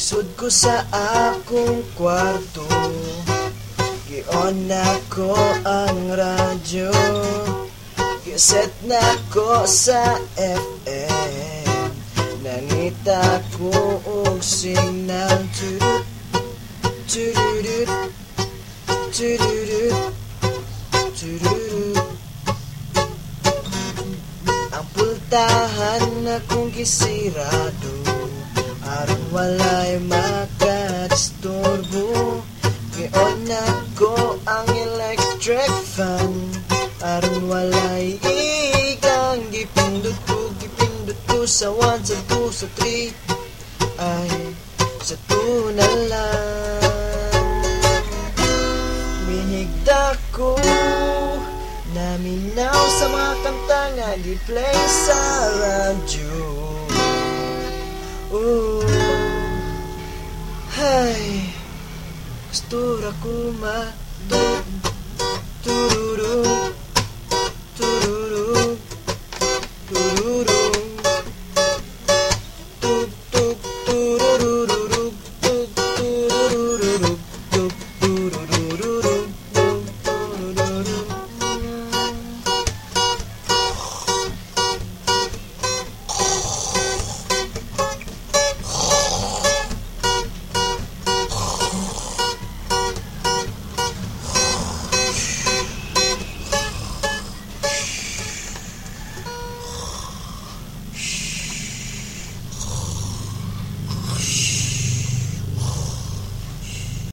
Sud ko sa akong kwarto. Gion na ko ang radyo. Giset na ko sa FM Nangita ko og signal. Turut, tururut, tururut, tururut Ang pultahan na kong gisirado walay makadisturbo Gion na ko ang electric fan. Aron walay ikang gipindot ko Gipindot ko sa 1, sa 2, sa 3 Ay, sa 2 na lang. Minigda ko Naminaw sa mga kanta nga di-play sa radyo Ai, estou a